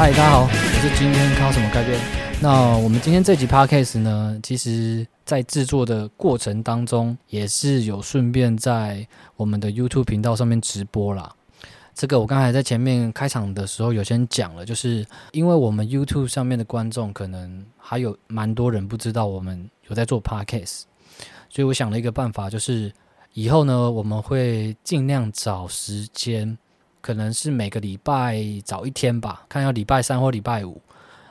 嗨，大家好，我是今天靠什么改变。那我们今天这集 podcast 呢，其实在制作的过程当中，也是有顺便在我们的 YouTube 频道上面直播啦。这个我刚才在前面开场的时候有先讲了，就是因为我们 YouTube 上面的观众可能还有蛮多人不知道我们有在做 podcast，所以我想了一个办法，就是以后呢，我们会尽量找时间。可能是每个礼拜早一天吧，看要礼拜三或礼拜五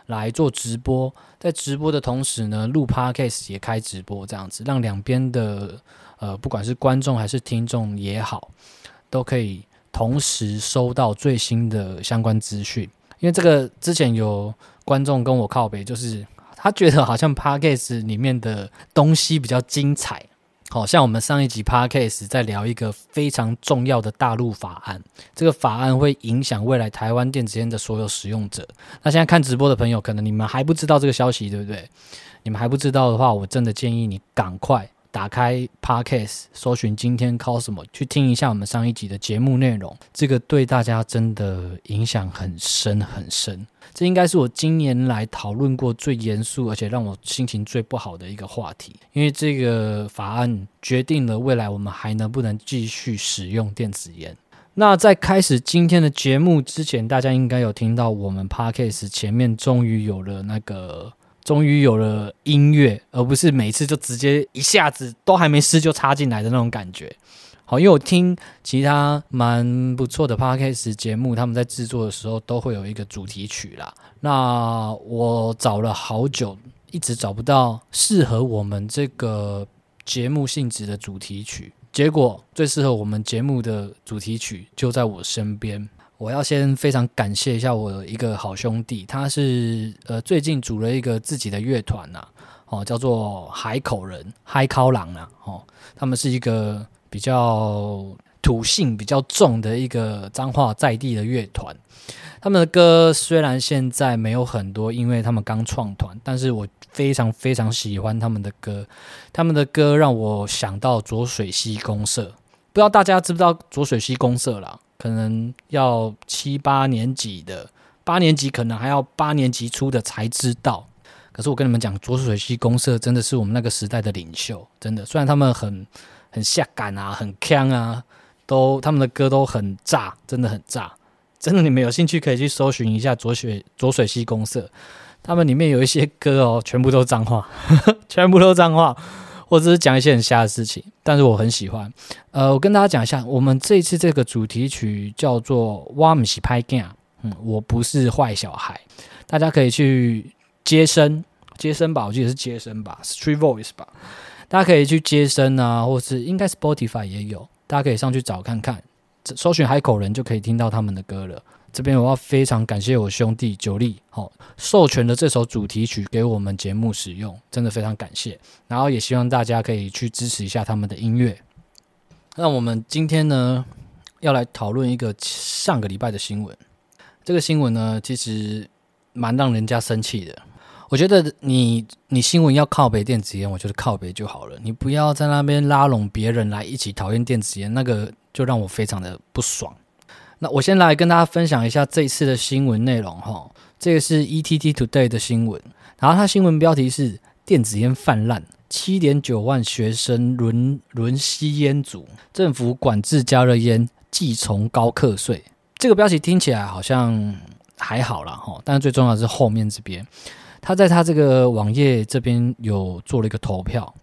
来做直播，在直播的同时呢，录 podcast 也开直播，这样子让两边的呃，不管是观众还是听众也好，都可以同时收到最新的相关资讯。因为这个之前有观众跟我靠北，就是他觉得好像 podcast 里面的东西比较精彩。好像我们上一集 podcast 在聊一个非常重要的大陆法案，这个法案会影响未来台湾电子烟的所有使用者。那现在看直播的朋友，可能你们还不知道这个消息，对不对？你们还不知道的话，我真的建议你赶快。打开 Podcast，搜寻今天考什么，去听一下我们上一集的节目内容。这个对大家真的影响很深很深。这应该是我今年来讨论过最严肃，而且让我心情最不好的一个话题。因为这个法案决定了未来我们还能不能继续使用电子烟。那在开始今天的节目之前，大家应该有听到我们 Podcast 前面终于有了那个。终于有了音乐，而不是每次就直接一下子都还没试就插进来的那种感觉。好，因为我听其他蛮不错的 podcast 节目，他们在制作的时候都会有一个主题曲啦。那我找了好久，一直找不到适合我们这个节目性质的主题曲，结果最适合我们节目的主题曲就在我身边。我要先非常感谢一下我一个好兄弟，他是呃最近组了一个自己的乐团呐，哦叫做海口人嗨烤狼啊，哦他们是一个比较土性比较重的一个脏话在地的乐团，他们的歌虽然现在没有很多，因为他们刚创团，但是我非常非常喜欢他们的歌，他们的歌让我想到浊水溪公社，不知道大家知不知道浊水溪公社啦？可能要七八年级的，八年级可能还要八年级出的才知道。可是我跟你们讲，浊水溪公社真的是我们那个时代的领袖，真的。虽然他们很很下感啊，很强啊，都他们的歌都很炸，真的很炸。真的，你们有兴趣可以去搜寻一下浊水浊水溪公社，他们里面有一些歌哦，全部都脏话，全部都脏话。或者是讲一些很瞎的事情，但是我很喜欢。呃，我跟大家讲一下，我们这一次这个主题曲叫做《哇姆西拍 game》，嗯，我不是坏小孩，大家可以去接生接生吧，我记得是接生吧，Street Voice 吧，大家可以去接生啊，或是应该 Spotify 也有，大家可以上去找看看，搜寻海口人就可以听到他们的歌了。这边我要非常感谢我兄弟九力，好授权的这首主题曲给我们节目使用，真的非常感谢。然后也希望大家可以去支持一下他们的音乐。那我们今天呢，要来讨论一个上个礼拜的新闻。这个新闻呢，其实蛮让人家生气的。我觉得你你新闻要靠北电子烟，我觉得靠北就好了，你不要在那边拉拢别人来一起讨厌电子烟，那个就让我非常的不爽。那我先来跟大家分享一下这一次的新闻内容哈，这个是 ETT Today 的新闻，然后它新闻标题是电子烟泛滥，七点九万学生轮轮吸烟组，政府管制加热烟，寄从高课税。这个标题听起来好像还好啦哈，但是最重要的是后面这边，他在他这个网页这边有做了一个投票，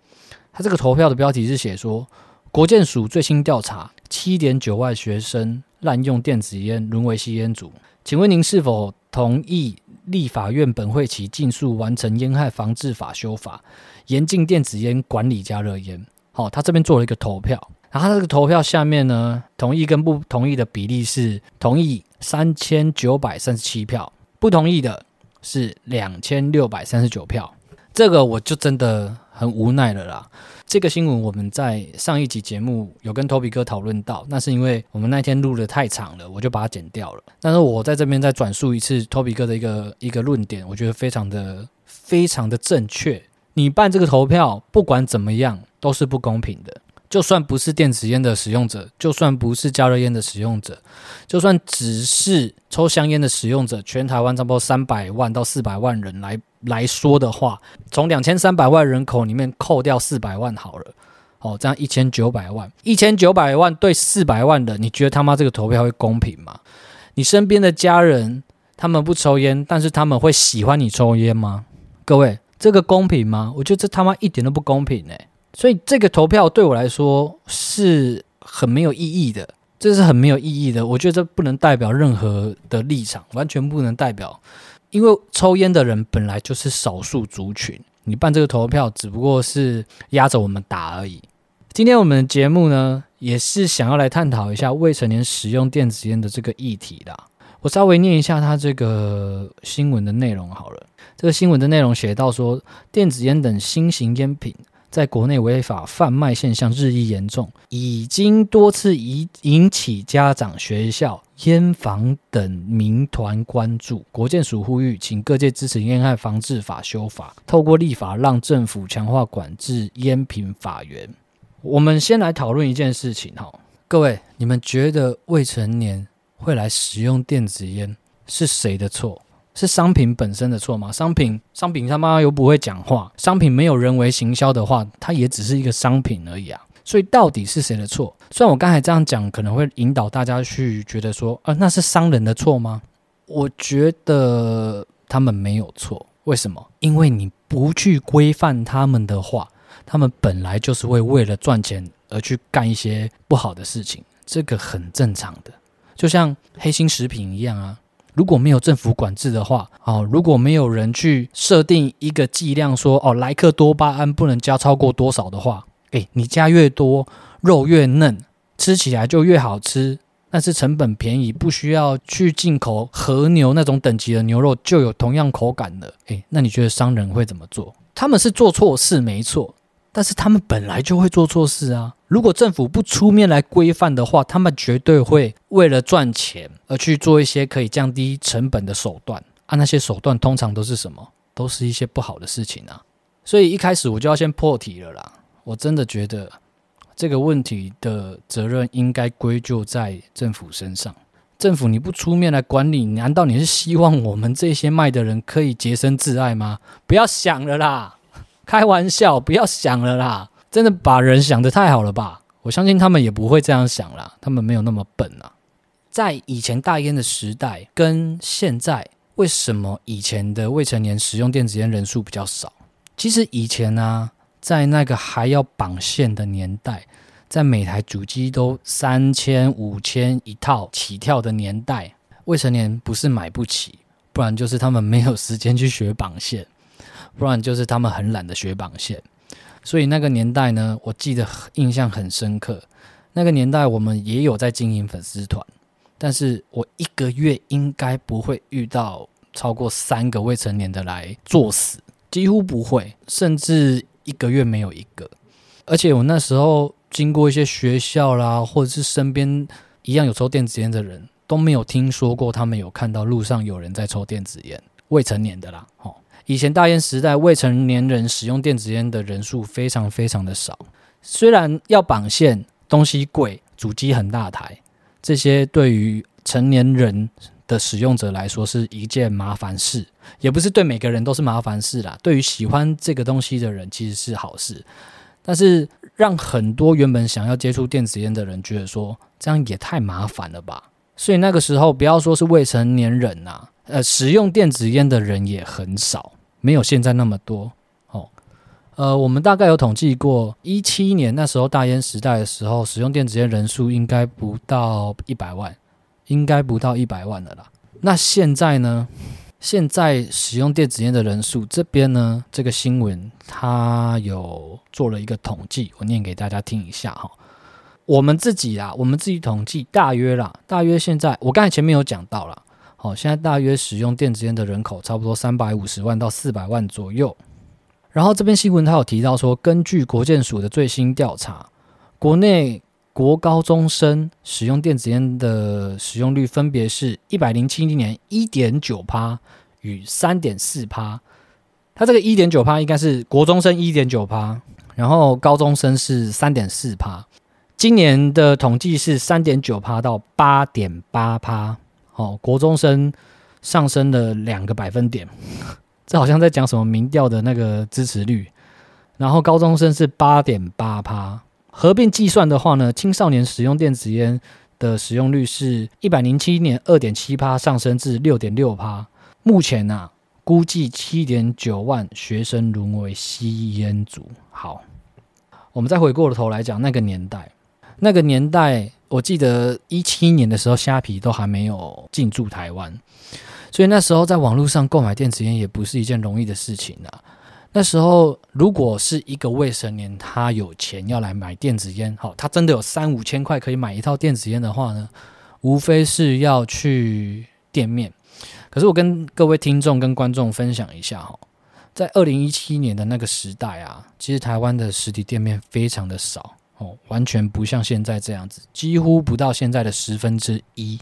他这个投票的标题是写说，国建署最新调查，七点九万学生。滥用电子烟沦为吸烟族，请问您是否同意立法院本会期尽速完成烟害防治法修法，严禁电子烟管理加热烟？好，他这边做了一个投票，然后他这个投票下面呢，同意跟不同意的比例是同意三千九百三十七票，不同意的是两千六百三十九票。这个我就真的很无奈了啦。这个新闻我们在上一集节目有跟 Toby 哥讨论到，那是因为我们那天录的太长了，我就把它剪掉了。但是我在这边再转述一次 Toby 哥的一个一个论点，我觉得非常的非常的正确。你办这个投票，不管怎么样都是不公平的。就算不是电子烟的使用者，就算不是加热烟的使用者，就算只是抽香烟的使用者，全台湾差不多三百万到四百万人来来说的话，从两千三百万人口里面扣掉四百万好了，哦，这样一千九百万，一千九百万对四百万的，你觉得他妈这个投票会公平吗？你身边的家人他们不抽烟，但是他们会喜欢你抽烟吗？各位，这个公平吗？我觉得这他妈一点都不公平哎！所以这个投票对我来说是很没有意义的，这是很没有意义的。我觉得这不能代表任何的立场，完全不能代表，因为抽烟的人本来就是少数族群，你办这个投票只不过是压着我们打而已。今天我们的节目呢，也是想要来探讨一下未成年使用电子烟的这个议题啦。我稍微念一下他这个新闻的内容好了。这个新闻的内容写到说，电子烟等新型烟品。在国内违法贩卖现象日益严重，已经多次引引起家长、学校、烟房等民团关注。国建署呼吁，请各界支持烟害防治法修法，透过立法让政府强化管制烟品法源。我们先来讨论一件事情哈，各位，你们觉得未成年会来使用电子烟是谁的错？是商品本身的错吗？商品商品他妈又不会讲话，商品没有人为行销的话，它也只是一个商品而已啊。所以到底是谁的错？虽然我刚才这样讲，可能会引导大家去觉得说，啊，那是商人的错吗？我觉得他们没有错。为什么？因为你不去规范他们的话，他们本来就是会为了赚钱而去干一些不好的事情，这个很正常的，就像黑心食品一样啊。如果没有政府管制的话，哦，如果没有人去设定一个剂量，说哦，莱克多巴胺不能加超过多少的话，诶，你加越多，肉越嫩，吃起来就越好吃，但是成本便宜，不需要去进口和牛那种等级的牛肉，就有同样口感的，诶，那你觉得商人会怎么做？他们是做错事，没错。但是他们本来就会做错事啊！如果政府不出面来规范的话，他们绝对会为了赚钱而去做一些可以降低成本的手段啊！那些手段通常都是什么？都是一些不好的事情啊！所以一开始我就要先破题了啦！我真的觉得这个问题的责任应该归咎在政府身上。政府你不出面来管理，难道你是希望我们这些卖的人可以洁身自爱吗？不要想了啦！开玩笑，不要想了啦！真的把人想得太好了吧？我相信他们也不会这样想啦，他们没有那么笨啊。在以前大烟的时代跟现在，为什么以前的未成年使用电子烟人数比较少？其实以前呢，在那个还要绑线的年代，在每台主机都三千、五千一套起跳的年代，未成年不是买不起，不然就是他们没有时间去学绑线。不然就是他们很懒得学绑线，所以那个年代呢，我记得印象很深刻。那个年代我们也有在经营粉丝团，但是我一个月应该不会遇到超过三个未成年的来作死，几乎不会，甚至一个月没有一个。而且我那时候经过一些学校啦，或者是身边一样有抽电子烟的人，都没有听说过他们有看到路上有人在抽电子烟，未成年的啦，哦。以前大烟时代，未成年人使用电子烟的人数非常非常的少。虽然要绑线，东西贵，主机很大台，这些对于成年人的使用者来说是一件麻烦事，也不是对每个人都是麻烦事啦。对于喜欢这个东西的人，其实是好事。但是让很多原本想要接触电子烟的人觉得说，这样也太麻烦了吧。所以那个时候，不要说是未成年人呐，呃，使用电子烟的人也很少。没有现在那么多哦，呃，我们大概有统计过，一七年那时候大烟时代的时候，使用电子烟人数应该不到一百万，应该不到一百万的啦。那现在呢？现在使用电子烟的人数这边呢？这个新闻它有做了一个统计，我念给大家听一下哈。我们自己啦，我们自己统计大约啦，大约现在我刚才前面有讲到了。好，现在大约使用电子烟的人口差不多三百五十万到四百万左右。然后这篇新闻它有提到说，根据国建署的最新调查，国内国高中生使用电子烟的使用率分别是一百零七年一点九趴与三点四趴。它这个一点九趴应该是国中生一点九趴，然后高中生是三点四趴，今年的统计是三点九趴到八点八趴，哦，国中生上升了两个百分点，这好像在讲什么民调的那个支持率。然后高中生是八点八趴，合并计算的话呢，青少年使用电子烟的使用率是一百零七年二点七趴上升至六点六趴，目前啊。估计七点九万学生沦为吸烟族。好，我们再回过头来讲那个年代。那个年代，我记得一七年的时候，虾皮都还没有进驻台湾，所以那时候在网络上购买电子烟也不是一件容易的事情啊。那时候，如果是一个未成年，他有钱要来买电子烟，好，他真的有三五千块可以买一套电子烟的话呢，无非是要去店面。可是我跟各位听众跟观众分享一下哈，在二零一七年的那个时代啊，其实台湾的实体店面非常的少哦，完全不像现在这样子，几乎不到现在的十分之一。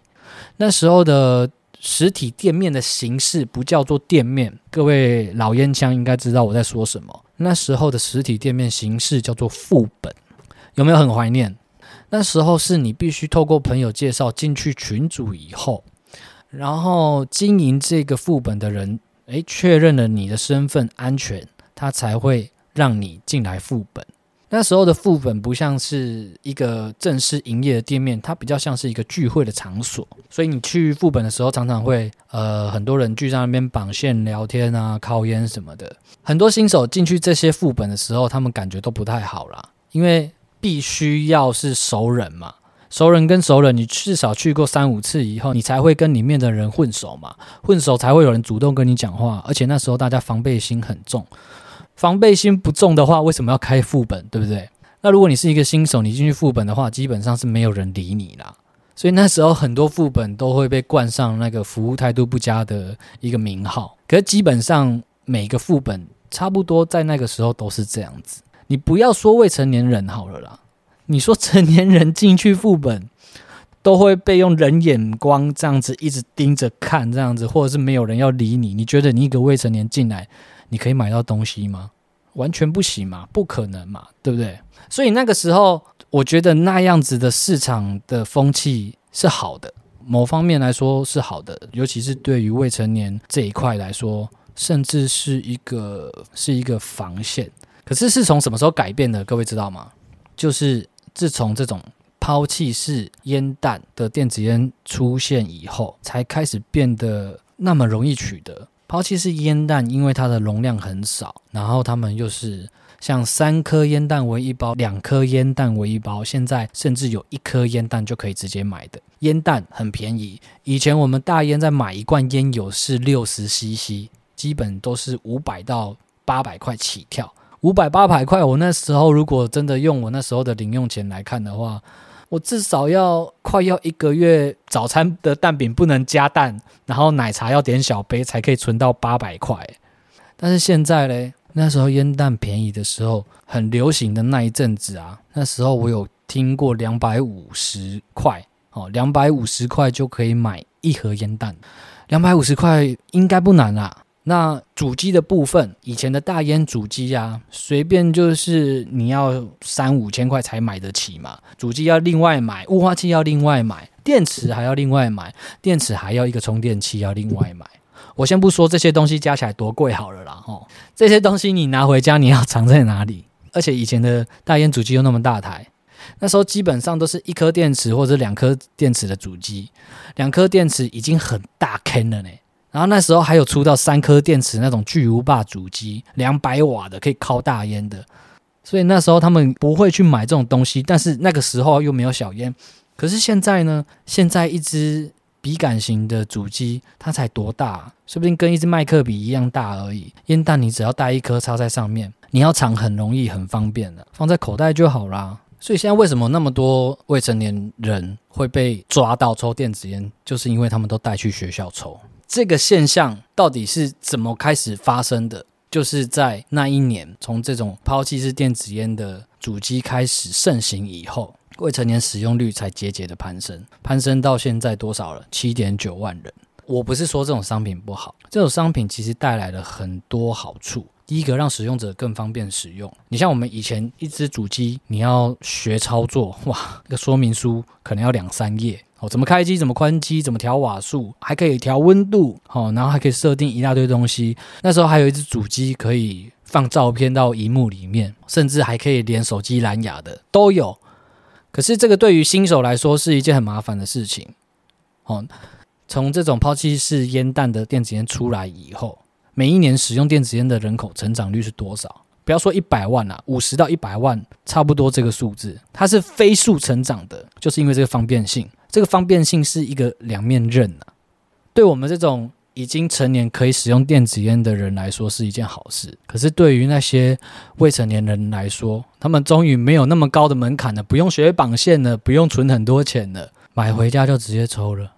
那时候的实体店面的形式不叫做店面，各位老烟枪应该知道我在说什么。那时候的实体店面形式叫做副本，有没有很怀念？那时候是你必须透过朋友介绍进去群组以后。然后经营这个副本的人，诶，确认了你的身份安全，他才会让你进来副本。那时候的副本不像是一个正式营业的店面，它比较像是一个聚会的场所。所以你去副本的时候，常常会呃很多人聚在那边绑线聊天啊、烤烟什么的。很多新手进去这些副本的时候，他们感觉都不太好啦，因为必须要是熟人嘛。熟人跟熟人，你至少去过三五次以后，你才会跟里面的人混熟嘛，混熟才会有人主动跟你讲话。而且那时候大家防备心很重，防备心不重的话，为什么要开副本，对不对？那如果你是一个新手，你进去副本的话，基本上是没有人理你啦。所以那时候很多副本都会被冠上那个服务态度不佳的一个名号。可是基本上每个副本差不多在那个时候都是这样子。你不要说未成年人好了啦。你说成年人进去副本都会被用人眼光这样子一直盯着看，这样子，或者是没有人要理你？你觉得你一个未成年进来，你可以买到东西吗？完全不行嘛，不可能嘛，对不对？所以那个时候，我觉得那样子的市场的风气是好的，某方面来说是好的，尤其是对于未成年这一块来说，甚至是一个是一个防线。可是是从什么时候改变的？各位知道吗？就是。自从这种抛弃式烟弹的电子烟出现以后，才开始变得那么容易取得。抛弃式烟弹因为它的容量很少，然后他们又是像三颗烟弹为一包，两颗烟弹为一包，现在甚至有一颗烟弹就可以直接买的烟弹很便宜。以前我们大烟在买一罐烟油是六十 CC，基本都是五百到八百块起跳。五百八百块，我那时候如果真的用我那时候的零用钱来看的话，我至少要快要一个月早餐的蛋饼不能加蛋，然后奶茶要点小杯才可以存到八百块。但是现在嘞，那时候烟弹便宜的时候，很流行的那一阵子啊，那时候我有听过两百五十块哦，两百五十块就可以买一盒烟弹，两百五十块应该不难啊。那主机的部分，以前的大烟主机啊，随便就是你要三五千块才买得起嘛。主机要另外买，雾化器要另外买，电池还要另外买，电池还要一个充电器要另外买。我先不说这些东西加起来多贵好了啦，吼，这些东西你拿回家你要藏在哪里？而且以前的大烟主机又那么大台，那时候基本上都是一颗电池或者两颗电池的主机，两颗电池已经很大坑了呢。然后那时候还有出到三颗电池那种巨无霸主机，两百瓦的可以烤大烟的，所以那时候他们不会去买这种东西。但是那个时候又没有小烟，可是现在呢？现在一支笔杆型的主机，它才多大？说不定跟一支麦克笔一样大而已。烟弹你只要带一颗插在上面，你要藏很容易很方便的，放在口袋就好啦。所以现在为什么那么多未成年人会被抓到抽电子烟，就是因为他们都带去学校抽。这个现象到底是怎么开始发生的？就是在那一年，从这种抛弃式电子烟的主机开始盛行以后，未成年使用率才节节的攀升，攀升到现在多少了？七点九万人。我不是说这种商品不好，这种商品其实带来了很多好处，第一个让使用者更方便使用。你像我们以前一只主机，你要学操作，哇，那个说明书可能要两三页怎么开机，怎么关机，怎么调瓦数，还可以调温度，哦，然后还可以设定一大堆东西。那时候还有一只主机可以放照片到荧幕里面，甚至还可以连手机蓝牙的都有。可是这个对于新手来说是一件很麻烦的事情，哦。从这种抛弃式烟弹的电子烟出来以后，每一年使用电子烟的人口成长率是多少？不要说一百万啊，五十到一百万，差不多这个数字，它是飞速成长的，就是因为这个方便性。这个方便性是一个两面刃啊。对我们这种已经成年可以使用电子烟的人来说是一件好事，可是对于那些未成年人来说，他们终于没有那么高的门槛了，不用学绑线了，不用存很多钱了，买回家就直接抽了。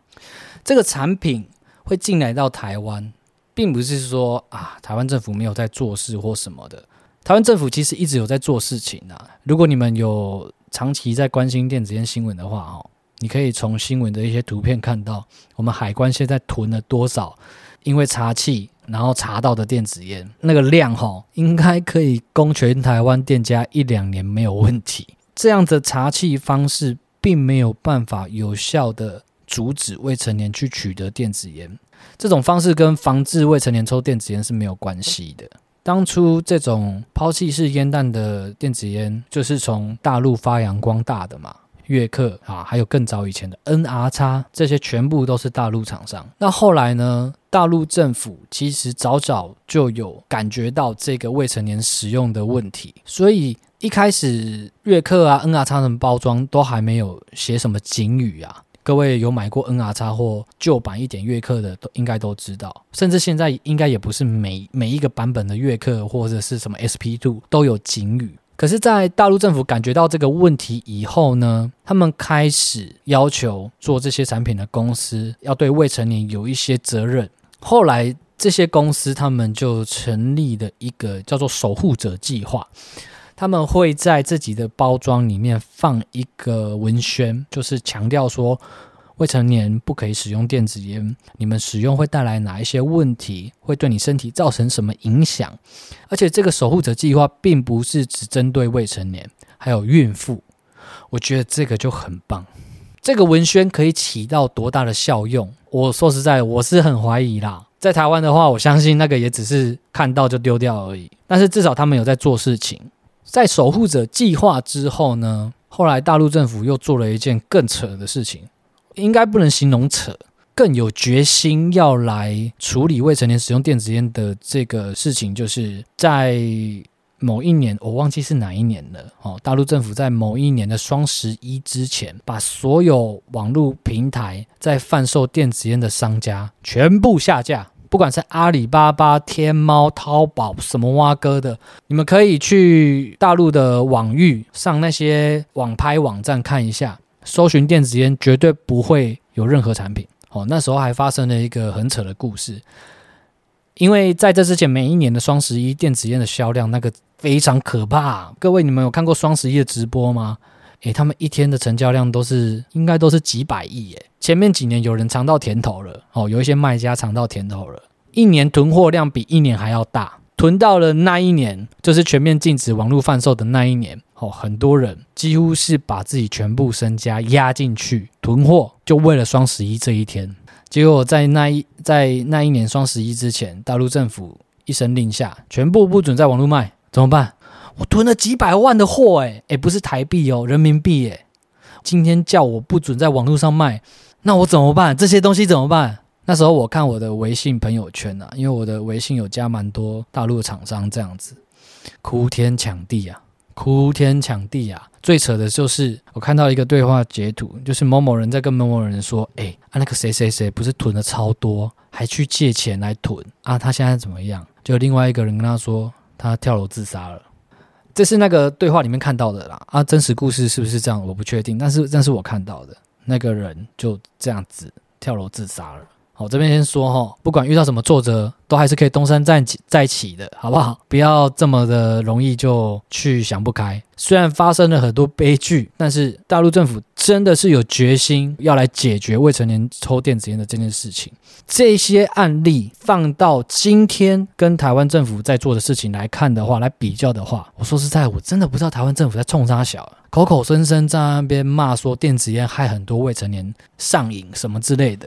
这个产品会进来到台湾，并不是说啊，台湾政府没有在做事或什么的。台湾政府其实一直有在做事情啊。如果你们有长期在关心电子烟新闻的话，哦，你可以从新闻的一些图片看到，我们海关现在囤了多少，因为查气然后查到的电子烟那个量，哈，应该可以供全台湾店家一两年没有问题。这样的查气方式并没有办法有效的。阻止未成年去取得电子烟，这种方式跟防治未成年抽电子烟是没有关系的。当初这种抛弃式烟弹的电子烟，就是从大陆发扬光大的嘛。悦克啊，还有更早以前的 NR 叉，这些全部都是大陆厂商。那后来呢？大陆政府其实早早就有感觉到这个未成年使用的问题，所以一开始悦克啊、NR 叉的包装都还没有写什么警语啊。各位有买过 N R 叉或旧版一点悦客的，都应该都知道。甚至现在应该也不是每每一个版本的悦客或者是什么 S P Two 都有警语。可是，在大陆政府感觉到这个问题以后呢，他们开始要求做这些产品的公司要对未成年有一些责任。后来，这些公司他们就成立了一个叫做“守护者计划”。他们会在自己的包装里面放一个文宣，就是强调说未成年不可以使用电子烟，你们使用会带来哪一些问题，会对你身体造成什么影响。而且这个守护者计划并不是只针对未成年，还有孕妇。我觉得这个就很棒。这个文宣可以起到多大的效用？我说实在，我是很怀疑啦。在台湾的话，我相信那个也只是看到就丢掉而已。但是至少他们有在做事情。在守护者计划之后呢，后来大陆政府又做了一件更扯的事情，应该不能形容扯，更有决心要来处理未成年使用电子烟的这个事情，就是在某一年，我忘记是哪一年了。哦，大陆政府在某一年的双十一之前，把所有网络平台在贩售电子烟的商家全部下架。不管是阿里巴巴、天猫、淘宝什么蛙哥的，你们可以去大陆的网域上那些网拍网站看一下，搜寻电子烟绝对不会有任何产品。哦，那时候还发生了一个很扯的故事，因为在这之前，每一年的双十一电子烟的销量那个非常可怕。各位，你们有看过双十一的直播吗？诶，他们一天的成交量都是应该都是几百亿耶。前面几年有人尝到甜头了哦，有一些卖家尝到甜头了，一年囤货量比一年还要大，囤到了那一年就是全面禁止网络贩售的那一年哦，很多人几乎是把自己全部身家压进去囤货，就为了双十一这一天。结果在那一在那一年双十一之前，大陆政府一声令下，全部不准在网络卖，怎么办？我囤了几百万的货，诶诶，不是台币哦，人民币诶。今天叫我不准在网络上卖。那我怎么办？这些东西怎么办？那时候我看我的微信朋友圈啊，因为我的微信有加蛮多大陆厂商，这样子哭天抢地啊，哭天抢地啊！最扯的就是我看到一个对话截图，就是某某人在跟某某人说：“哎，啊那个谁谁谁不是囤了超多，还去借钱来囤啊？他现在怎么样？”就另外一个人跟他说，他跳楼自杀了。这是那个对话里面看到的啦。啊，真实故事是不是这样？我不确定，但是这是我看到的。那个人就这样子跳楼自杀了。好，这边先说哈，不管遇到什么挫折，都还是可以东山再起再起的，好不好？不要这么的容易就去想不开。虽然发生了很多悲剧，但是大陆政府真的是有决心要来解决未成年抽电子烟的这件事情。这些案例放到今天跟台湾政府在做的事情来看的话，来比较的话，我说实在，我真的不知道台湾政府在冲啥小，口口声声在那边骂说电子烟害很多未成年上瘾什么之类的，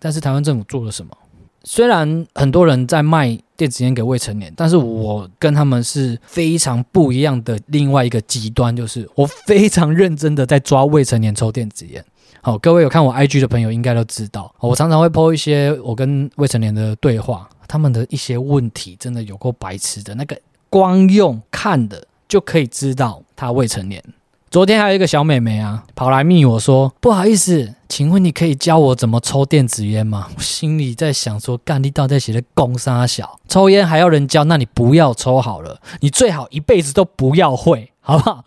但是台湾政府做了什么？虽然很多人在卖电子烟给未成年，但是我跟他们是非常不一样的。另外一个极端就是，我非常认真的在抓未成年抽电子烟。好，各位有看我 IG 的朋友应该都知道，我常常会 po 一些我跟未成年的对话，他们的一些问题真的有够白痴的，那个光用看的就可以知道他未成年。昨天还有一个小美眉啊，跑来密我说：“不好意思，请问你可以教我怎么抽电子烟吗？”我心里在想说：“干，你到底写的公杀小？抽烟还要人教？那你不要抽好了，你最好一辈子都不要会，好不好？”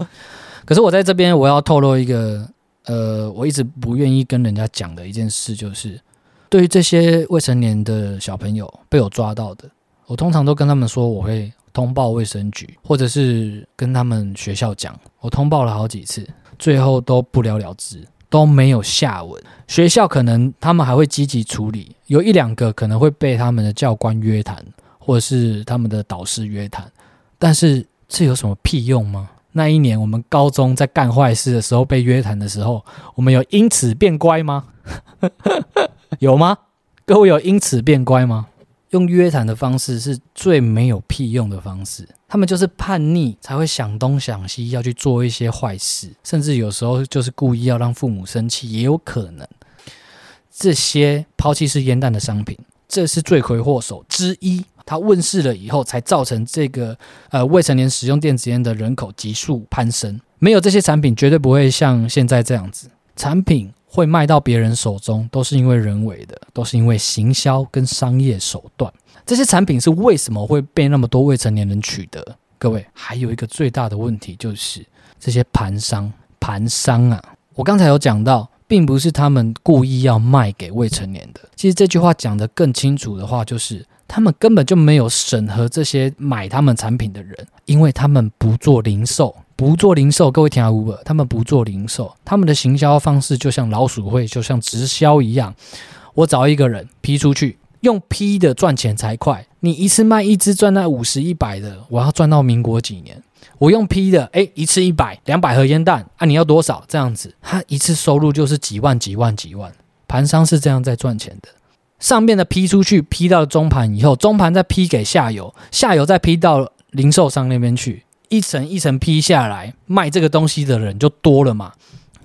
可是我在这边我要透露一个，呃，我一直不愿意跟人家讲的一件事，就是对于这些未成年的小朋友被我抓到的，我通常都跟他们说我会。通报卫生局，或者是跟他们学校讲，我通报了好几次，最后都不了了之，都没有下文。学校可能他们还会积极处理，有一两个可能会被他们的教官约谈，或者是他们的导师约谈，但是这有什么屁用吗？那一年我们高中在干坏事的时候被约谈的时候，我们有因此变乖吗？有吗？各位有因此变乖吗？用约谈的方式是最没有屁用的方式，他们就是叛逆才会想东想西，要去做一些坏事，甚至有时候就是故意要让父母生气，也有可能。这些抛弃式烟弹的商品，这是罪魁祸首之一。它问世了以后，才造成这个呃未成年使用电子烟的人口急速攀升。没有这些产品，绝对不会像现在这样子。产品。会卖到别人手中，都是因为人为的，都是因为行销跟商业手段。这些产品是为什么会被那么多未成年人取得？各位，还有一个最大的问题就是这些盘商，盘商啊，我刚才有讲到，并不是他们故意要卖给未成年的。其实这句话讲得更清楚的话，就是他们根本就没有审核这些买他们产品的人，因为他们不做零售。不做零售，各位听下 Uber，他们不做零售，他们的行销方式就像老鼠会，就像直销一样。我找一个人批出去，用批的赚钱才快。你一次卖一支赚那五十一百的，我要赚到民国几年？我用批的，哎，一次一百两百盒烟弹啊，你要多少？这样子，他一次收入就是几万几万几万。盘商是这样在赚钱的。上面的批出去，批到中盘以后，中盘再批给下游，下游再批到零售商那边去。一层一层批下来，卖这个东西的人就多了嘛。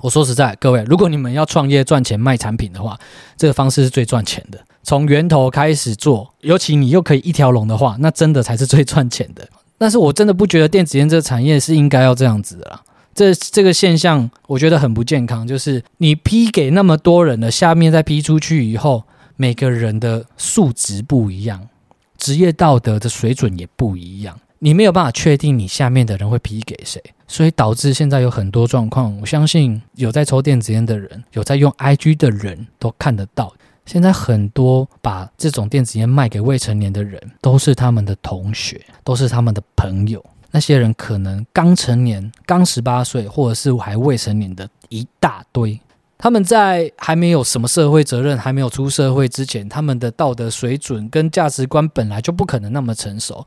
我说实在，各位，如果你们要创业赚钱卖产品的话，这个方式是最赚钱的。从源头开始做，尤其你又可以一条龙的话，那真的才是最赚钱的。但是我真的不觉得电子烟这个产业是应该要这样子的啦。这这个现象我觉得很不健康，就是你批给那么多人了，下面再批出去以后，每个人的素质不一样，职业道德的水准也不一样。你没有办法确定你下面的人会批给谁，所以导致现在有很多状况。我相信有在抽电子烟的人，有在用 IG 的人都看得到。现在很多把这种电子烟卖给未成年的人，都是他们的同学，都是他们的朋友。那些人可能刚成年，刚十八岁，或者是还未成年的一大堆。他们在还没有什么社会责任，还没有出社会之前，他们的道德水准跟价值观本来就不可能那么成熟。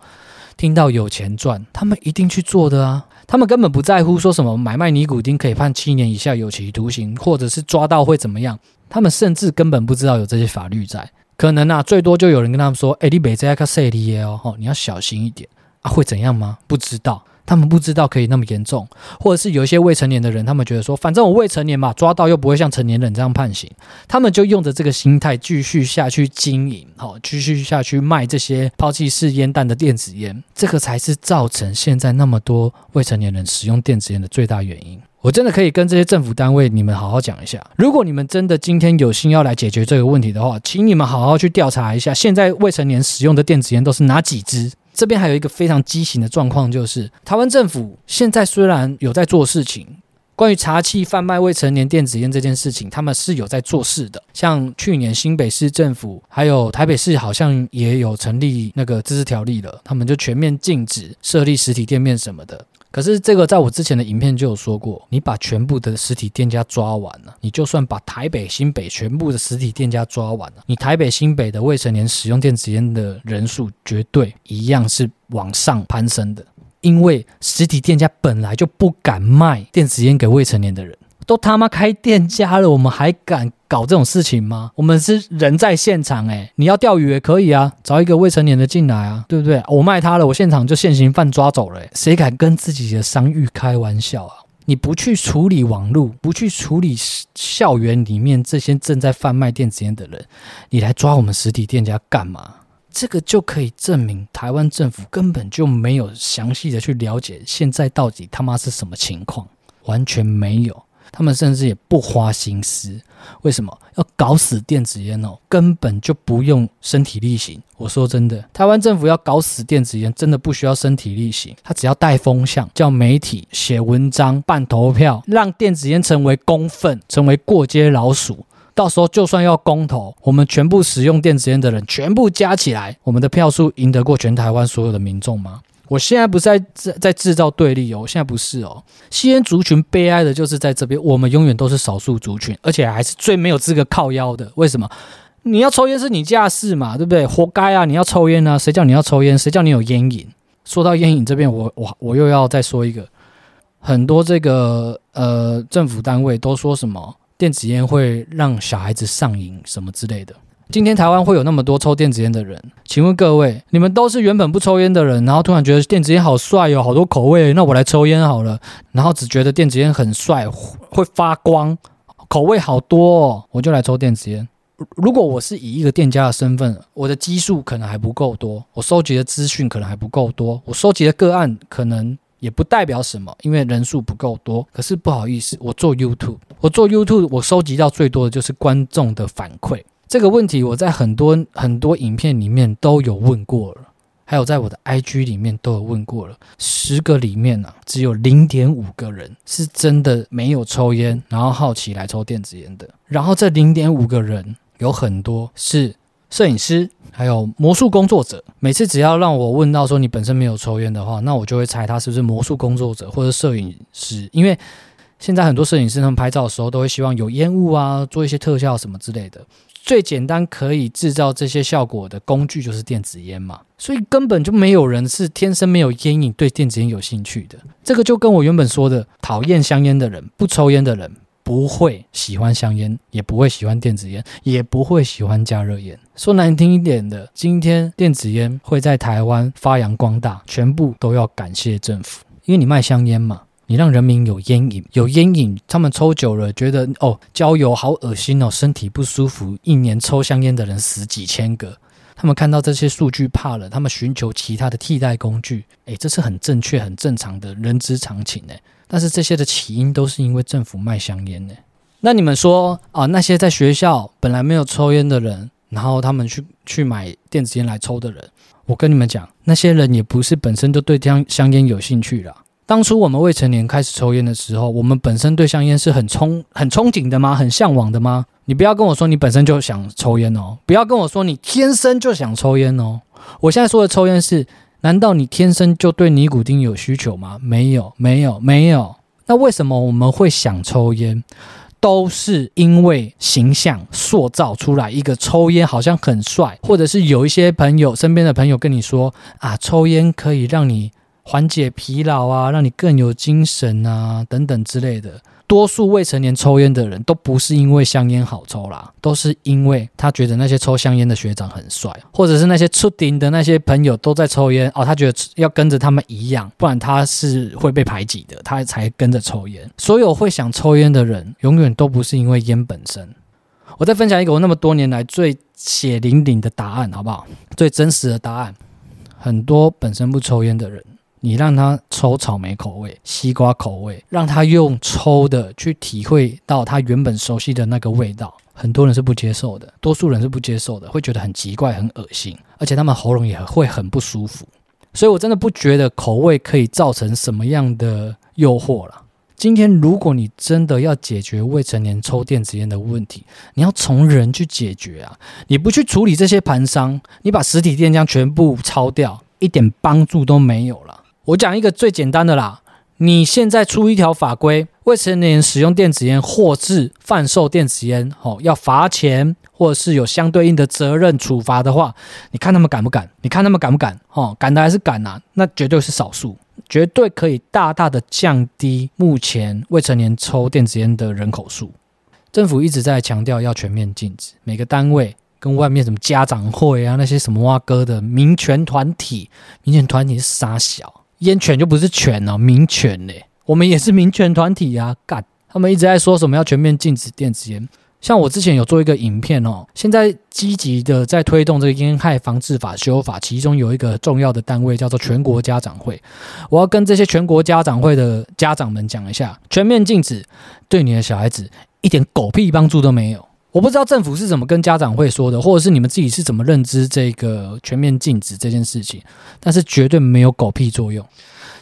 听到有钱赚，他们一定去做的啊！他们根本不在乎说什么买卖尼古丁可以判七年以下有期徒刑，或者是抓到会怎么样。他们甚至根本不知道有这些法律在。可能啊，最多就有人跟他们说：“哎，你别在卡塞里耶哦，你要小心一点啊！”会怎样吗？不知道。他们不知道可以那么严重，或者是有一些未成年的人，他们觉得说，反正我未成年嘛，抓到又不会像成年人这样判刑，他们就用着这个心态继续下去经营，好，继续下去卖这些抛弃式烟弹的电子烟，这个才是造成现在那么多未成年人使用电子烟的最大原因。我真的可以跟这些政府单位你们好好讲一下，如果你们真的今天有心要来解决这个问题的话，请你们好好去调查一下，现在未成年使用的电子烟都是哪几支。这边还有一个非常畸形的状况，就是台湾政府现在虽然有在做事情，关于查缉贩卖未成年电子烟这件事情，他们是有在做事的。像去年新北市政府还有台北市好像也有成立那个自治条例了，他们就全面禁止设立实体店面什么的。可是这个在我之前的影片就有说过，你把全部的实体店家抓完了，你就算把台北、新北全部的实体店家抓完了，你台北、新北的未成年使用电子烟的人数绝对一样是往上攀升的，因为实体店家本来就不敢卖电子烟给未成年的人。都他妈开店家了，我们还敢搞这种事情吗？我们是人在现场诶，你要钓鱼也可以啊，找一个未成年的进来啊，对不对？我卖他了，我现场就现行犯抓走了，谁敢跟自己的商誉开玩笑啊？你不去处理网络，不去处理校园里面这些正在贩卖电子烟的人，你来抓我们实体店家干嘛？这个就可以证明台湾政府根本就没有详细的去了解现在到底他妈是什么情况，完全没有。他们甚至也不花心思，为什么要搞死电子烟哦？根本就不用身体力行。我说真的，台湾政府要搞死电子烟，真的不需要身体力行，他只要带风向，叫媒体写文章、办投票，让电子烟成为公愤，成为过街老鼠。到时候就算要公投，我们全部使用电子烟的人全部加起来，我们的票数赢得过全台湾所有的民众吗？我现在不是在在在制造对立哦，现在不是哦。吸烟族群悲哀的就是在这边，我们永远都是少数族群，而且还是最没有资格靠腰的。为什么？你要抽烟是你家事嘛，对不对？活该啊！你要抽烟啊？谁叫你要抽烟？谁叫你有烟瘾？说到烟瘾这边，我我我又要再说一个，很多这个呃政府单位都说什么电子烟会让小孩子上瘾什么之类的。今天台湾会有那么多抽电子烟的人，请问各位，你们都是原本不抽烟的人，然后突然觉得电子烟好帅，有好多口味，那我来抽烟好了，然后只觉得电子烟很帅，会发光，口味好多，哦，我就来抽电子烟。如果我是以一个店家的身份，我的基数可能还不够多，我收集的资讯可能还不够多，我收集的个案可能也不代表什么，因为人数不够多。可是不好意思，我做 YouTube，我做 YouTube，我收集到最多的就是观众的反馈。这个问题我在很多很多影片里面都有问过了，还有在我的 IG 里面都有问过了。十个里面呢，只有零点五个人是真的没有抽烟，然后好奇来抽电子烟的。然后这零点五个人有很多是摄影师，还有魔术工作者。每次只要让我问到说你本身没有抽烟的话，那我就会猜他是不是魔术工作者或者摄影师，因为现在很多摄影师他们拍照的时候都会希望有烟雾啊，做一些特效什么之类的。最简单可以制造这些效果的工具就是电子烟嘛，所以根本就没有人是天生没有烟瘾对电子烟有兴趣的。这个就跟我原本说的，讨厌香烟的人、不抽烟的人不会喜欢香烟，也不会喜欢电子烟，也不会喜欢加热烟。说难听一点的，今天电子烟会在台湾发扬光大，全部都要感谢政府，因为你卖香烟嘛。你让人民有烟瘾，有烟瘾，他们抽久了觉得哦，焦油好恶心哦，身体不舒服。一年抽香烟的人死几千个，他们看到这些数据怕了，他们寻求其他的替代工具。诶，这是很正确、很正常的人之常情诶。但是这些的起因都是因为政府卖香烟呢。那你们说啊，那些在学校本来没有抽烟的人，然后他们去去买电子烟来抽的人，我跟你们讲，那些人也不是本身就对香香烟有兴趣了。当初我们未成年开始抽烟的时候，我们本身对香烟是很憧很憧憬的吗？很向往的吗？你不要跟我说你本身就想抽烟哦，不要跟我说你天生就想抽烟哦。我现在说的抽烟是，难道你天生就对尼古丁有需求吗？没有，没有，没有。那为什么我们会想抽烟？都是因为形象塑造出来一个抽烟好像很帅，或者是有一些朋友身边的朋友跟你说啊，抽烟可以让你。缓解疲劳啊，让你更有精神啊，等等之类的。多数未成年抽烟的人都不是因为香烟好抽啦，都是因为他觉得那些抽香烟的学长很帅，或者是那些出顶的那些朋友都在抽烟哦，他觉得要跟着他们一样，不然他是会被排挤的，他才跟着抽烟。所有会想抽烟的人，永远都不是因为烟本身。我再分享一个我那么多年来最血淋淋的答案，好不好？最真实的答案，很多本身不抽烟的人。你让他抽草莓口味、西瓜口味，让他用抽的去体会到他原本熟悉的那个味道，很多人是不接受的，多数人是不接受的，会觉得很奇怪、很恶心，而且他们喉咙也会很不舒服。所以我真的不觉得口味可以造成什么样的诱惑了。今天如果你真的要解决未成年抽电子烟的问题，你要从人去解决啊！你不去处理这些盘商，你把实体店家全部抄掉，一点帮助都没有了。我讲一个最简单的啦，你现在出一条法规，未成年人使用电子烟或是贩售电子烟，哦，要罚钱，或者是有相对应的责任处罚的话，你看他们敢不敢？你看他们敢不敢？哦，敢的还是敢啊？那绝对是少数，绝对可以大大的降低目前未成年抽电子烟的人口数。政府一直在强调要全面禁止，每个单位跟外面什么家长会啊，那些什么挖哥的民权团体，民权团体是傻小。烟权就不是权哦，民权嘞，我们也是民权团体啊，干！他们一直在说什么要全面禁止电子烟，像我之前有做一个影片哦，现在积极的在推动这个烟害防治法修法，其中有一个重要的单位叫做全国家长会，我要跟这些全国家长会的家长们讲一下，全面禁止对你的小孩子一点狗屁帮助都没有。我不知道政府是怎么跟家长会说的，或者是你们自己是怎么认知这个全面禁止这件事情，但是绝对没有狗屁作用。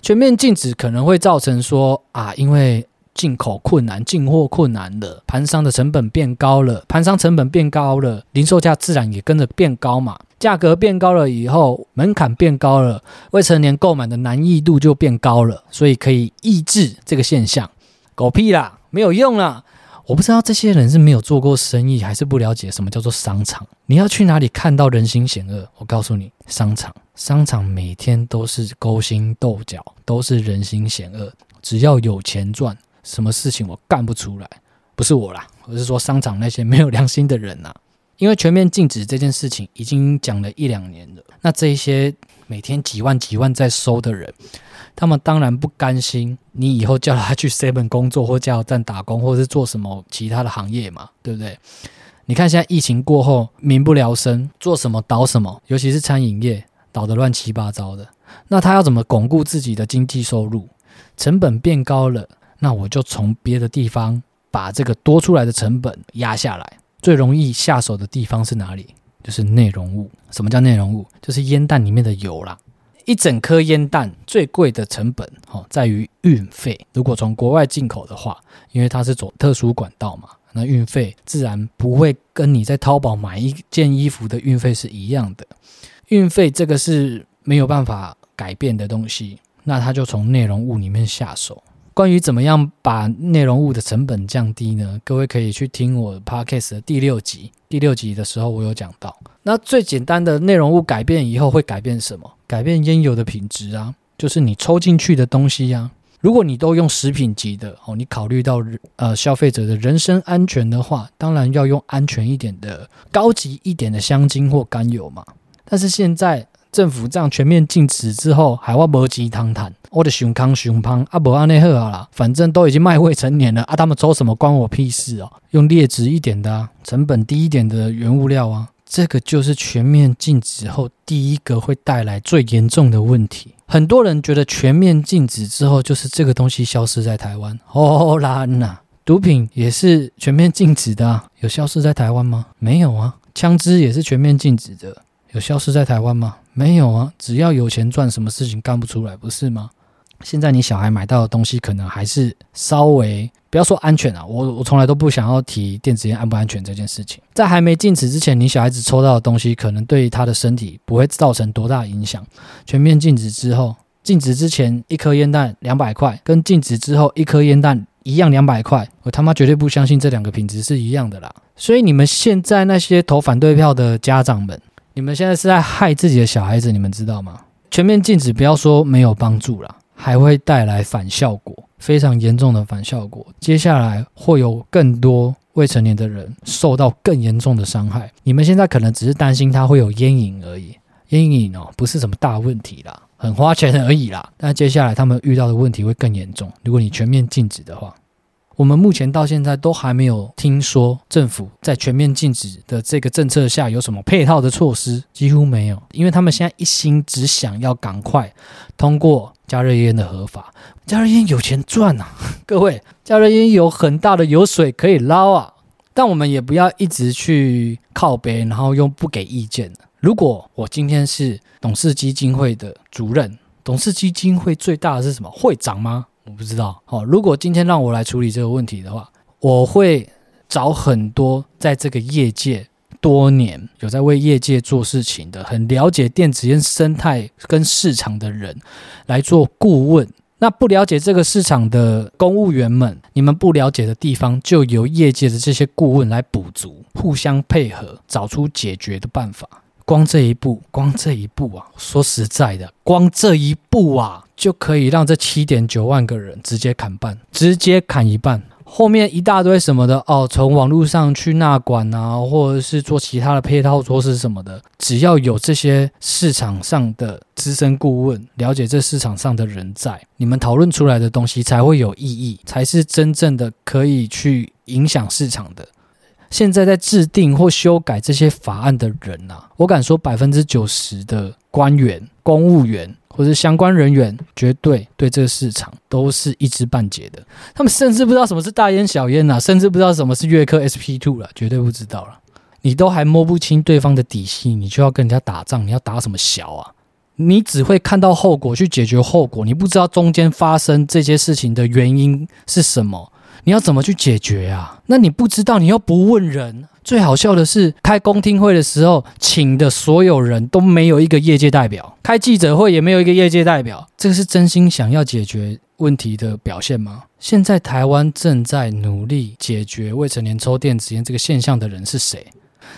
全面禁止可能会造成说啊，因为进口困难、进货困难了，盘商的成本变高了，盘商成本变高了，零售价自然也跟着变高嘛。价格变高了以后，门槛变高了，未成年购买的难易度就变高了，所以可以抑制这个现象。狗屁啦，没有用啦。我不知道这些人是没有做过生意，还是不了解什么叫做商场。你要去哪里看到人心险恶？我告诉你，商场，商场每天都是勾心斗角，都是人心险恶。只要有钱赚，什么事情我干不出来？不是我啦，我是说商场那些没有良心的人呐。因为全面禁止这件事情已经讲了一两年了，那这一些每天几万几万在收的人。他们当然不甘心，你以后叫他去 seven 工作，或加油站打工，或是做什么其他的行业嘛，对不对？你看现在疫情过后，民不聊生，做什么倒什么，尤其是餐饮业倒得乱七八糟的。那他要怎么巩固自己的经济收入？成本变高了，那我就从别的地方把这个多出来的成本压下来。最容易下手的地方是哪里？就是内容物。什么叫内容物？就是烟弹里面的油啦。一整颗烟弹最贵的成本，哦，在于运费。如果从国外进口的话，因为它是走特殊管道嘛，那运费自然不会跟你在淘宝买一件衣服的运费是一样的。运费这个是没有办法改变的东西，那他就从内容物里面下手。关于怎么样把内容物的成本降低呢？各位可以去听我 podcast 的第六集。第六集的时候，我有讲到，那最简单的内容物改变以后会改变什么？改变烟油的品质啊，就是你抽进去的东西呀。如果你都用食品级的哦，你考虑到呃消费者的人身安全的话，当然要用安全一点的、高级一点的香精或甘油嘛。但是现在政府这样全面禁止之后，海外摩鸡汤谈，我的熊康熊胖啊，不安内赫啊啦，反正都已经卖未成年了啊，他们抽什么关我屁事哦？用劣质一点的、啊，成本低一点的原物料啊。这个就是全面禁止后第一个会带来最严重的问题。很多人觉得全面禁止之后，就是这个东西消失在台湾。哦啦呐，毒品也是全面禁止的，有消失在台湾吗？没有啊。枪支也是全面禁止的，有消失在台湾吗？没有啊。只要有钱赚，什么事情干不出来，不是吗？现在你小孩买到的东西，可能还是稍微。不要说安全啊，我我从来都不想要提电子烟安不安全这件事情。在还没禁止之前，你小孩子抽到的东西，可能对他的身体不会造成多大影响。全面禁止之后，禁止之前一颗烟弹两百块，跟禁止之后一颗烟弹一样两百块，我他妈绝对不相信这两个品质是一样的啦。所以你们现在那些投反对票的家长们，你们现在是在害自己的小孩子，你们知道吗？全面禁止，不要说没有帮助了，还会带来反效果。非常严重的反效果，接下来会有更多未成年的人受到更严重的伤害。你们现在可能只是担心他会有烟瘾而已，烟瘾哦不是什么大问题啦，很花钱而已啦。但接下来他们遇到的问题会更严重。如果你全面禁止的话，我们目前到现在都还没有听说政府在全面禁止的这个政策下有什么配套的措施，几乎没有，因为他们现在一心只想要赶快通过加热烟的合法。加热烟有钱赚呐，各位，加热烟有很大的油水可以捞啊。但我们也不要一直去靠背，然后又不给意见。如果我今天是董事基金会的主任，董事基金会最大的是什么？会长吗？我不知道。好，如果今天让我来处理这个问题的话，我会找很多在这个业界多年有在为业界做事情的，很了解电子烟生态跟市场的人来做顾问。那不了解这个市场的公务员们，你们不了解的地方，就由业界的这些顾问来补足，互相配合，找出解决的办法。光这一步，光这一步啊！说实在的，光这一步啊，就可以让这七点九万个人直接砍半，直接砍一半。后面一大堆什么的哦，从网络上去纳管啊，或者是做其他的配套措施什么的，只要有这些市场上的资深顾问了解这市场上的人在，你们讨论出来的东西才会有意义，才是真正的可以去影响市场的。现在在制定或修改这些法案的人呐，我敢说百分之九十的官员、公务员或者相关人员，绝对对这个市场都是一知半解的。他们甚至不知道什么是大烟小烟呐，甚至不知道什么是月科 SP Two 了，绝对不知道了。你都还摸不清对方的底细，你就要跟人家打仗，你要打什么小啊？你只会看到后果去解决后果，你不知道中间发生这些事情的原因是什么。你要怎么去解决呀？那你不知道，你又不问人。最好笑的是，开公听会的时候，请的所有人都没有一个业界代表；开记者会也没有一个业界代表。这个是真心想要解决问题的表现吗？现在台湾正在努力解决未成年抽电子烟这个现象的人是谁？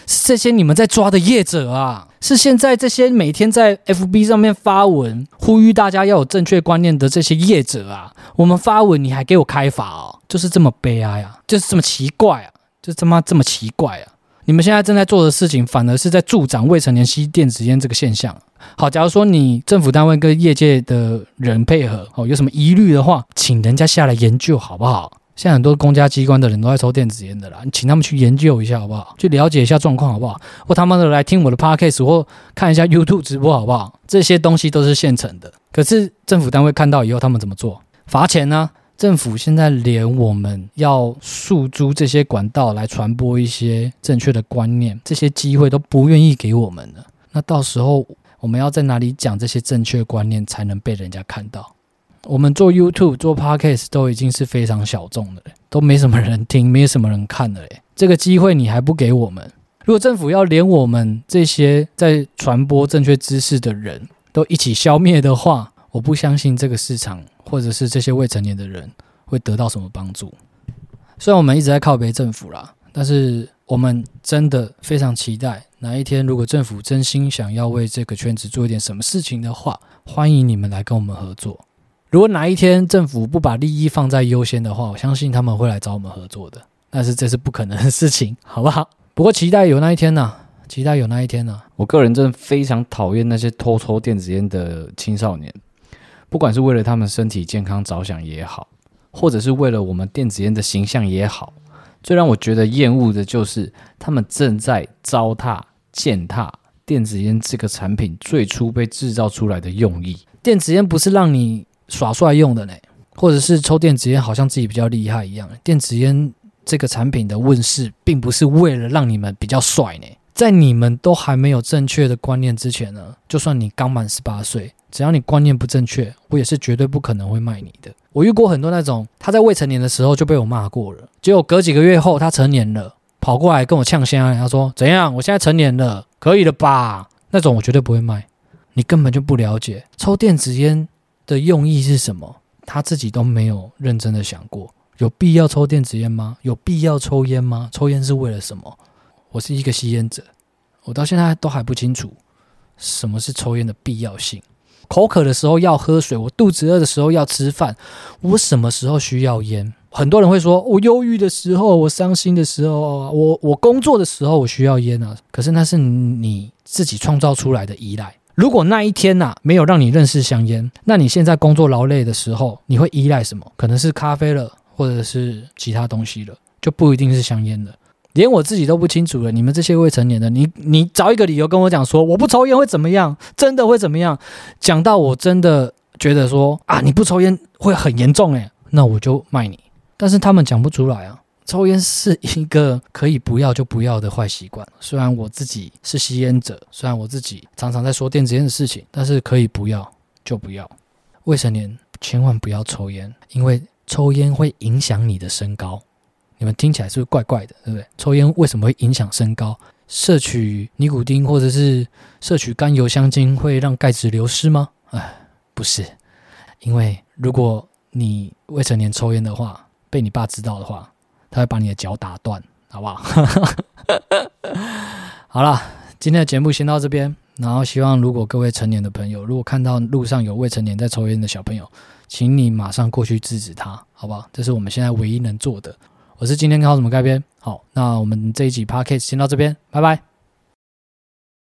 是这些你们在抓的业者啊！是现在这些每天在 FB 上面发文呼吁大家要有正确观念的这些业者啊！我们发文你还给我开罚哦！就是这么悲哀啊！就是这么奇怪啊！就他妈这么奇怪啊！你们现在正在做的事情，反而是在助长未成年吸电子烟这个现象。好，假如说你政府单位跟业界的人配合哦，有什么疑虑的话，请人家下来研究好不好？现在很多公家机关的人都在抽电子烟的啦，你请他们去研究一下好不好？去了解一下状况好不好？或他妈的来听我的 podcast 或看一下 YouTube 直播好不好？这些东西都是现成的。可是政府单位看到以后，他们怎么做？罚钱呢？政府现在连我们要诉诸这些管道来传播一些正确的观念，这些机会都不愿意给我们了。那到时候我们要在哪里讲这些正确观念，才能被人家看到？我们做 YouTube、做 Podcast 都已经是非常小众的了，都没什么人听，没什么人看的嘞。这个机会你还不给我们？如果政府要连我们这些在传播正确知识的人都一起消灭的话，我不相信这个市场或者是这些未成年的人会得到什么帮助。虽然我们一直在靠北政府啦，但是我们真的非常期待哪一天，如果政府真心想要为这个圈子做一点什么事情的话，欢迎你们来跟我们合作。如果哪一天政府不把利益放在优先的话，我相信他们会来找我们合作的。但是这是不可能的事情，好不好？不过期待有那一天呢，期待有那一天呢。我个人真的非常讨厌那些偷抽电子烟的青少年，不管是为了他们身体健康着想也好，或者是为了我们电子烟的形象也好，最让我觉得厌恶的就是他们正在糟蹋、践踏电子烟这个产品最初被制造出来的用意。电子烟不是让你。耍帅用的呢，或者是抽电子烟，好像自己比较厉害一样。电子烟这个产品的问世，并不是为了让你们比较帅呢。在你们都还没有正确的观念之前呢，就算你刚满十八岁，只要你观念不正确，我也是绝对不可能会卖你的。我遇过很多那种，他在未成年的时候就被我骂过了，结果隔几个月后他成年了，跑过来跟我呛香，他说怎样？我现在成年了，可以了吧？那种我绝对不会卖。你根本就不了解抽电子烟。的用意是什么？他自己都没有认真的想过，有必要抽电子烟吗？有必要抽烟吗？抽烟是为了什么？我是一个吸烟者，我到现在都还不清楚什么是抽烟的必要性。口渴的时候要喝水，我肚子饿的时候要吃饭，我什么时候需要烟？很多人会说，我忧郁的时候，我伤心的时候，我我工作的时候，我需要烟啊。可是那是你自己创造出来的依赖。如果那一天呐没有让你认识香烟，那你现在工作劳累的时候，你会依赖什么？可能是咖啡了，或者是其他东西了，就不一定是香烟了。连我自己都不清楚了。你们这些未成年的，你你找一个理由跟我讲说我不抽烟会怎么样？真的会怎么样？讲到我真的觉得说啊你不抽烟会很严重诶，那我就卖你。但是他们讲不出来啊。抽烟是一个可以不要就不要的坏习惯。虽然我自己是吸烟者，虽然我自己常常在说电子烟的事情，但是可以不要就不要。未成年千万不要抽烟，因为抽烟会影响你的身高。你们听起来是不是怪怪的，对不对？抽烟为什么会影响身高？摄取尼古丁或者是摄取甘油香精会让钙质流失吗？哎，不是，因为如果你未成年抽烟的话，被你爸知道的话，他会把你的脚打断，好不好？好了，今天的节目先到这边。然后希望如果各位成年的朋友，如果看到路上有未成年在抽烟的小朋友，请你马上过去制止他，好不好？这是我们现在唯一能做的。我是今天靠什么改编？好，那我们这一集 podcast 先到这边，拜拜。